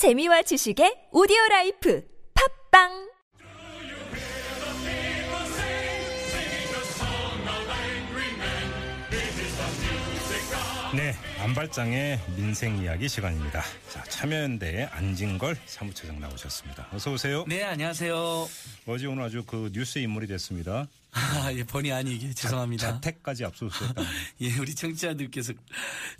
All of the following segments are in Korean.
재미와 지식의 오디오 라이프 팟빵 네, 안반장의 민생 이야기 시간입니다. 자, 참여연대 안진걸 사무처장 나오셨습니다. 어서 오세요. 네, 안녕하세요. 어제 오늘 아주 그 뉴스의 인물이 됐습니다. 아, 예, 본의 아니게 죄송합니다. 자 댁까지 압수수색다. 예, 우리 청취자들께서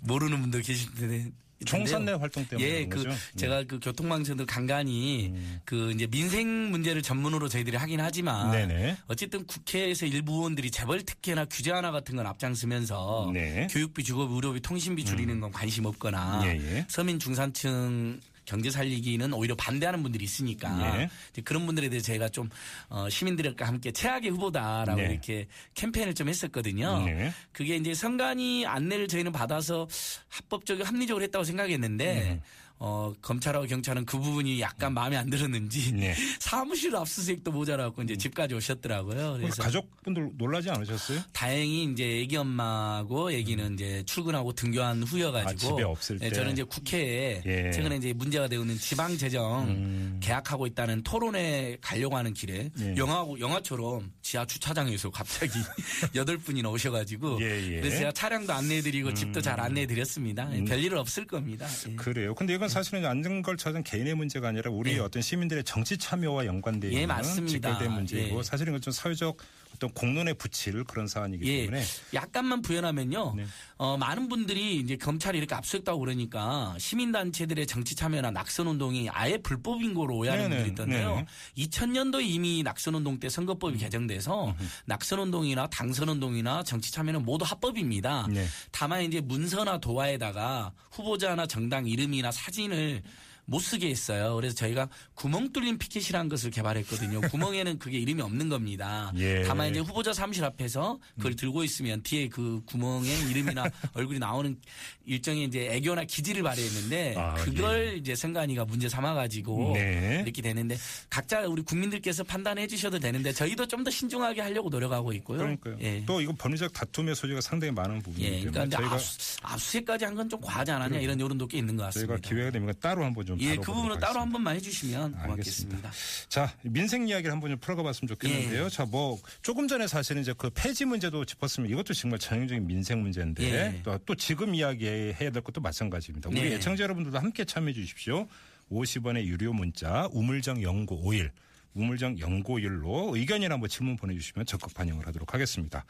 모르는 분도 계실 텐데. 총선 내 활동 때문에 예, 그 거죠? 제가 그 교통방송들 간간히 그 이제 민생 문제를 전문으로 저희들이 하긴 하지만 네네. 어쨌든 국회에서 일부 의원들이 재벌 특혜나 규제 하나 같은 건 앞장서면서 네. 음. 교육비, 주거비, 의료비, 통신비 줄이는 건 관심 없거나 예, 예. 서민 중산층 경제 살리기는 오히려 반대하는 분들이 있으니까 예. 이제 그런 분들에 대해서 저희가 좀 어, 시민들과 함께 최악의 후보다라고 네. 이렇게 캠페인을 좀 했었거든요. 네. 그게 이제 선관위 안내를 저희는 받아서 합법적이고 합리적으로 했다고 생각했는데 음. 어, 검찰하고 경찰은 그 부분이 약간 마음에 안 들었는지 네. 사무실 압수수색도 모자라고 이제 집까지 오셨더라고요. 그래서 가족분들 놀라지 않으셨어요? 다행히 이제 애기 엄마하고 애기는 이제 출근하고 등교한 후여가지고 아, 집에 없을 예, 때. 저는 이제 국회에 예. 음. 최근에 이제 문제가 되고 있는 지방 재정 계약하고 있다는 토론회 가려고 하는 길에 예. 영화하고 영화처럼 지하 주차장에서 갑자기 여덟 분이나 오셔가지고 예, 예. 그래서 제가 차량도 안내해드리고 집도 잘 안내해드렸습니다. 예, 별일은 없을 겁니다. 예. 그래요. 근데 이건 사실은 안진걸 차장 개인의 문제가 아니라 우리 예. 어떤 시민들의 정치 참여와 연관되어 예, 있는 맞습니다. 직결된 문제이고 예. 사실은 좀 사회적 어떤 공론에 붙일 그런 사안이기 예, 때문에 약간만 부연하면요. 네. 어, 많은 분들이 이제 검찰이 이렇게 압수했다고 그러니까 시민단체들의 정치 참여나 낙선운동이 아예 불법인 거로 오해하는 네네, 분들이 있던데요. 네네. 2000년도에 이미 낙선운동 때 선거법이 개정돼서 낙선운동이나 당선운동이나 정치 참여는 모두 합법입니다. 네. 다만 이제 문서나 도화에다가 후보자나 정당 이름이나 사진을 못 쓰게 했어요. 그래서 저희가 구멍 뚫린 피켓이라는 것을 개발했거든요. 구멍에는 그게 이름이 없는 겁니다. 예. 다만 이제 후보자 사무실 앞에서 그걸 들고 있으면 뒤에 그 구멍에 이름이나 얼굴이 나오는 일종의 이제 애교나 기지를 발휘했는데 아, 그걸 이제 선관위가 문제 삼아가지고 네. 이렇게 되는데 각자 우리 국민들께서 판단해 주셔도 되는데 저희도 좀 더 신중하게 하려고 노력하고 있고요. 그러니까요. 예. 또 이거 법리적 다툼의 소지가 상당히 많은 부분이기 예, 때문에 그러니까 저희가 압수, 압수수색까지 한 건 좀 과하지 않았냐 이런 여론도 꽤 있는 것 저희가 같습니다. 기회가 되면 따로 한번 좀 예, 다뤄보도록 그 부분은 따로. 한 번만 해주시면 고맙겠습니다. 자, 민생 이야기를 한번 좀 풀어가 봤으면 좋겠는데요. 예. 자, 뭐 조금 전에 사실은 이제 그 폐지 문제도 짚었으면 이것도 정말 전형적인 민생 문제인데 예. 또, 또 지금 이야기해야 될 것도 마찬가지입니다. 우리 네. 애청자 여러분들도 함께 참여해 주십시오. 50원의 유료 문자 우물정 연구 5일 우물정 연구일로 의견이나 뭐 질문 보내주시면 적극 반영을 하도록 하겠습니다.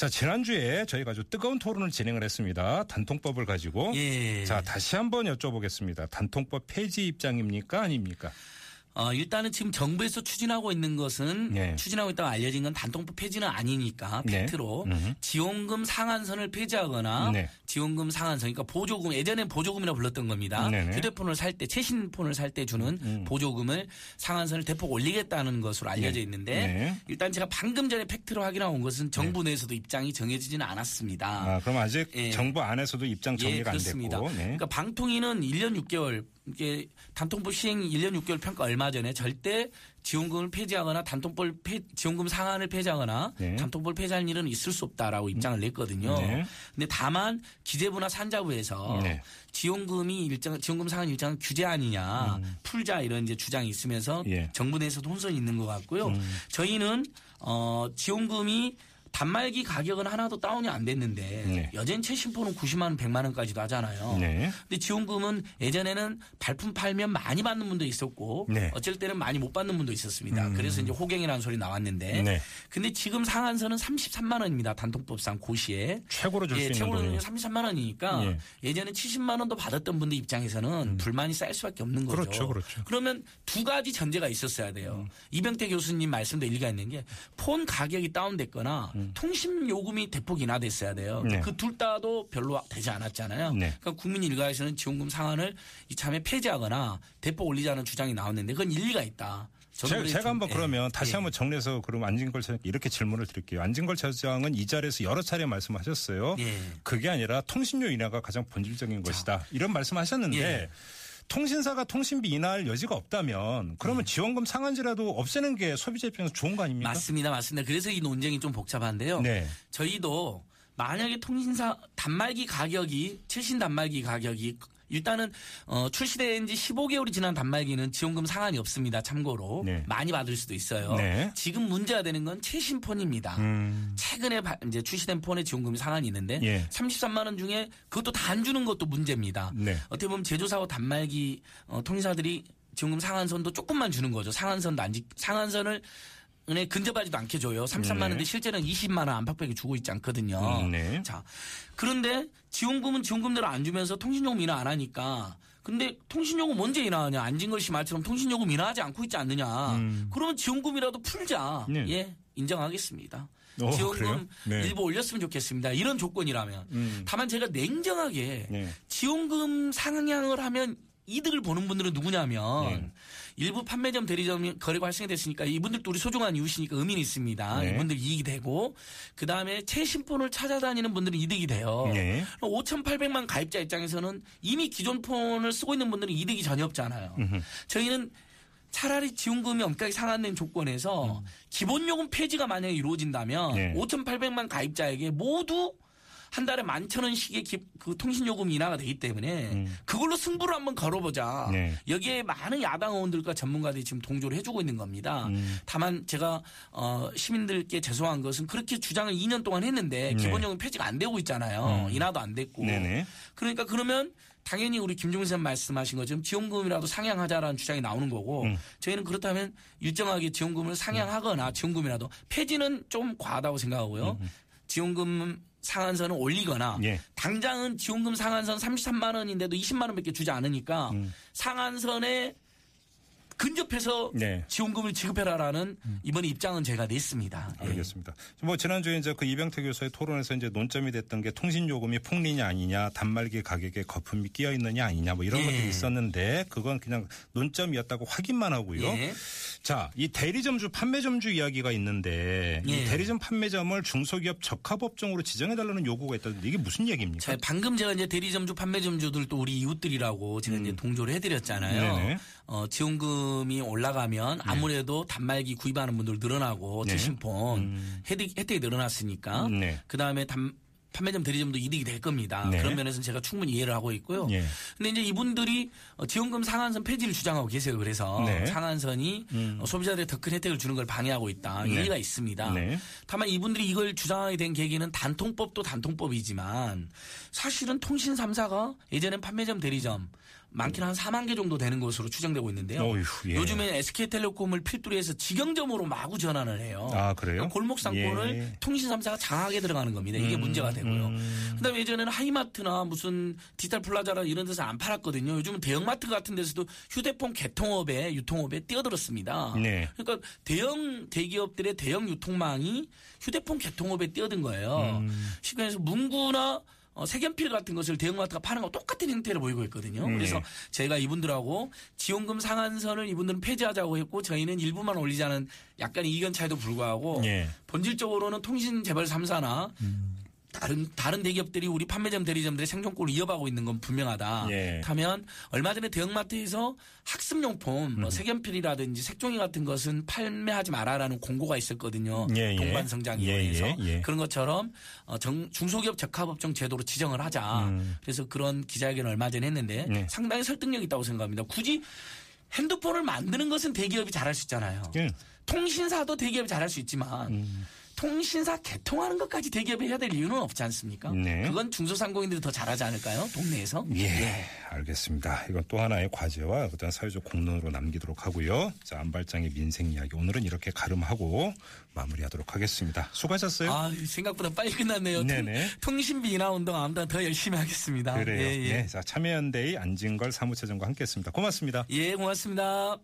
자, 지난주에 저희가 아주 뜨거운 토론을 진행을 했습니다. 단통법을 가지고. 예. 자, 다시 한번 여쭤보겠습니다. 단통법 폐지 입장입니까? 아닙니까? 어, 일단은 지금 정부에서 추진하고 있는 것은 네. 추진하고 있다고 알려진 건 단통법 폐지는 아니니까 네. 팩트로 음흠. 지원금 상한선을 폐지하거나 네. 지원금 상한선 그러니까 보조금 예전에 보조금이라 불렀던 겁니다. 네네. 음, 휴대폰을 살 때 최신 폰을 살 때 주는 보조금을 상한선을 대폭 올리겠다는 것으로 알려져 네. 있는데 네. 일단 제가 방금 전에 팩트로 확인하고 온 것은 정부 내에서도 입장이 정해지지는 않았습니다. 아, 그럼 아직 예. 정부 안에서도 입장 정리가 예, 안 그렇습니다. 됐고. 네. 그러니까 방통위는 1년 6개월 이게 단통법 시행 1년 6개월 평가 얼마 전에 절대 지원금을 폐지하거나 단통법 폐, 지원금 상한을 폐지하거나 네. 단통법을 폐지할 일은 있을 수 없다라고 입장을 냈거든요. 네. 근데 다만 기재부나 산자부에서 네. 지원금이 일정 지원금 상한 일정한 규제 아니냐 풀자 이런 이제 주장이 있으면서 음. 예. 음. 정부 내에서도 혼선이 있는 것 같고요. 저희는 어 지원금이 단말기 가격은 하나도 다운이 안 됐는데 네. 여전 최신폰은 90만 원, 100만 원까지도 하잖아요. 네. 근데 지원금은 예전에는 발품 팔면 많이 받는 분도 있었고 네. 음. 어쩔 때는 많이 못 받는 분도 있었습니다. 그래서 이제 호갱이라는 소리 나왔는데 네. 근데 지금 상한선은 33만 원입니다. 단통법상 고시에. 최고로 줄수 예, 있는 최고로 돈이. 33만 원이니까 예. 예. 전에 70만 원도 받았던 분들 입장에서는 불만이 쌓일 수밖에 없는 거죠. 그렇죠, 그렇죠. 그러면 두 가지 전제가 있었어야 돼요. 이병태 교수님 말씀도 일리가 있는 게 폰 가격이 다운됐거나 통신 요금이 대폭 인하됐어야 돼요. 음. 네. 그둘 다도 별로 되지 않았잖아요. 네. 그러니까 국민 일가에서는 지원금 상한을 이참에 폐지하거나 대폭 올리자는 주장이 나왔는데 그건 일리가 있다. 제가, 제가 좀- 한번 예. 그러면 다시 예. 한번 정리해서 그럼 안진걸 차장께 이렇게 질문을 드릴게요. 안진걸 차장은 이 자리에서 여러 차례 말씀하셨어요. 예. 그게 아니라 통신료 인하가 가장 본질적인 것이다. 이런 말씀하셨는데 예. 통신사가 통신비 인하할 여지가 없다면 예. 그러면 지원금 상한제라도 없애는 게 소비자 입장에서 좋은 거 아닙니까? 맞습니다. 맞습니다. 그래서 이 논쟁이 좀 복잡한데요. 네. 저희도 만약에 통신사 단말기 가격이 최신 단말기 가격이 일단은 어, 출시된 지 15개월이 지난 단말기는 지원금 상한이 없습니다. 참고로 네. 많이 받을 수도 있어요. 네. 지금 문제가 되는 건 최신 폰입니다. 음. 최근에 바- 이제 출시된 폰의 지원금이 상한이 있는데 예. 33만 원 중에 그것도 다 안 주는 것도 문제입니다. 네. 어떻게 보면 제조사와 단말기 어, 통신사들이 지원금 상한선도 조금만 주는 거죠. 상한선도 안 지, 상한선을 은에 근접하지도 않게 줘요. 33만 네. 원인데 실제는 20만 원 안팎밖에 주고 있지 않거든요. 음, 네. 자, 그런데 지원금은 지원금대로 안 주면서 통신요금 인하 안 하니까 근데 통신요금 언제 인하하냐? 안진걸 씨 말처럼 통신요금 인하하지 않고 있지 않느냐? 그러면 지원금이라도 풀자. 음. 네. 예, 인정하겠습니다. 어, 지원금? 네. 일부 올렸으면 좋겠습니다. 이런 조건이라면. 음. 다만 제가 냉정하게 네. 지원금 상향을 하면 이득을 보는 분들은 누구냐면 네. 일부 판매점 대리점 거래가 활성이 됐으니까 이분들도 우리 소중한 이웃이니까 의미는 있습니다. 네. 이분들 이익이 되고 그 다음에 최신폰을 찾아다니는 분들은 이득이 돼요. 네. 5,800만 가입자 입장에서는 이미 기존 폰을 쓰고 있는 분들은 이득이 전혀 없잖아요. 저희는 차라리 지원금이 엄격하게 상한된 조건에서 기본 요금 폐지가 만약에 이루어진다면 음. 네. 5,800만 가입자에게 모두 한 달에 만 천 원씩의 기- 그 통신 요금 인하가 되기 때문에 그걸로 승부를 한번 걸어보자. 음. 네. 여기에 많은 야당 의원들과 전문가들이 지금 동조를 해주고 있는 겁니다. 음. 다만 제가 어, 시민들께 죄송한 것은 그렇게 주장을 2년 동안 했는데 네. 기본요금 폐지가 안 되고 있잖아요. 인하도 안 됐고. 네네. 그러니까 그러면 당연히 우리 김종신 선생님 말씀하신 것처럼 지원금이라도 상향하자라는 주장이 나오는 거고 음. 저희는 그렇다면 일정하게 지원금을 상향하거나 지원금이라도 폐지는 좀 과하다고 생각하고요. 지원금 상한선을 올리거나 예. 당장은 지원금 상한선 33만 원인데도 20만 원밖에 주지 않으니까 상한선에 근접해서 네. 지원금을 지급해라라는 이번에 입장은 제가 냈습니다. 예. 알겠습니다. 뭐 지난주에 이제 그 이병태 교수의 토론에서 이제 논점이 됐던 게 통신 요금이 폭리냐 아니냐, 단말기 가격에 거품이 끼어 있느냐 아니냐 뭐 이런 예. 것들이 있었는데 그건 그냥 논점이었다고 확인만 하고요. 예. 자, 이 대리점주 판매점주 이야기가 있는데 이 예. 대리점 판매점을 중소기업 적합업종으로 지정해 달라는 요구가 있다는데 이게 무슨 얘기입니까? 자, 방금 제가 이제 대리점주, 판매점주들도 우리 이웃들이라고 제가 이제 동조를 해드렸잖아요. 음. 네네. 어, 지원금 이 올라가면 아무래도 단말기 구입하는 분들 늘어나고 네. 최신폰 혜택, 혜택이 늘어났으니까 음, 네. 그 다음에 단 판매점 대리점도 이득이 될 겁니다. 네. 그런 면에서는 제가 충분히 이해를 하고 있고요. 예. 근데 이제 이분들이 어, 지원금 상한선 폐지를 주장하고 계세요. 그래서 네. 상한선이 어, 소비자들의 더 큰 혜택을 주는 걸 방해하고 있다. 네. 일리가 있습니다. 네. 다만 이분들이 이걸 주장하게 된 계기는 단통법도 단통법이지만 사실은 통신 3사가 예전엔 판매점 대리점 많게는 한 4만 개 정도 되는 것으로 추정되고 있는데요. 어휴, 예. 요즘에 SK텔레콤을 필두로 해서 직영점으로 마구 전환을 해요. 아, 그래요? 골목 상권을 예. 음, 통신 3사가 장악에 들어가는 겁니다. 이게 문제가 되고요. 그다음에 예전에는 하이마트나 무슨 디지털 플라자나 이런 데서 안 팔았거든요. 요즘은 대형마트 같은 데서도 휴대폰 개통업에 유통업에 뛰어들었습니다. 네. 그러니까 대형 대기업들의 대형 유통망이 휴대폰 개통업에 뛰어든 거예요. 음. 해서 문구나 어, 색연필 같은 것을 대형마트가 파는 거 똑같은 형태를 보이고 있거든요. 네. 그래서 제가 이분들하고 지원금 상한선을 이분들은 폐지하자고 했고 저희는 일부만 올리자는 약간 이견 차이도 불구하고 예. 본질적으로는 통신 재벌 3사나 다른 다른 대기업들이 우리 판매점 대리점들의 생존권을 이어가고 있는 건 분명하다. 예. 하면 얼마 전에 대형마트에서 학습용품, 음. 뭐 색연필이라든지 색종이 같은 것은 판매하지 마라라는 공고가 있었거든요. 예, 예. 동반성장위원회에서 예, 예, 예. 그런 것처럼 어, 정- 중소기업 적합업종 제도로 지정을 하자. 그래서 그런 기자회견을 얼마 전에 했는데 네. 상당히 설득력 있다고 생각합니다. 굳이 핸드폰을 만드는 것은 대기업이 잘할 수 있잖아요. 예. 통신사도 대기업이 잘할 수 있지만 음. 통신사 개통하는 것까지 대기업이 해야 될 이유는 없지 않습니까? 네. 그건 중소상공인들이 더 잘하지 않을까요? 동네에서? 예, 알겠습니다. 이건 또 하나의 과제와 그다음 사회적 공론으로 남기도록 하고요. 자, 안발장의 민생 이야기 오늘은 이렇게 가름하고 마무리하도록 하겠습니다. 수고하셨어요. 아, 생각보다 빨리 끝났네요. 네네. 통, 통신비 인하 운동 아무튼 더 열심히 하겠습니다. 그래요. 예, 예. 네, 자 참여연대의 안진걸 사무처장과 함께했습니다. 고맙습니다. 예, 고맙습니다.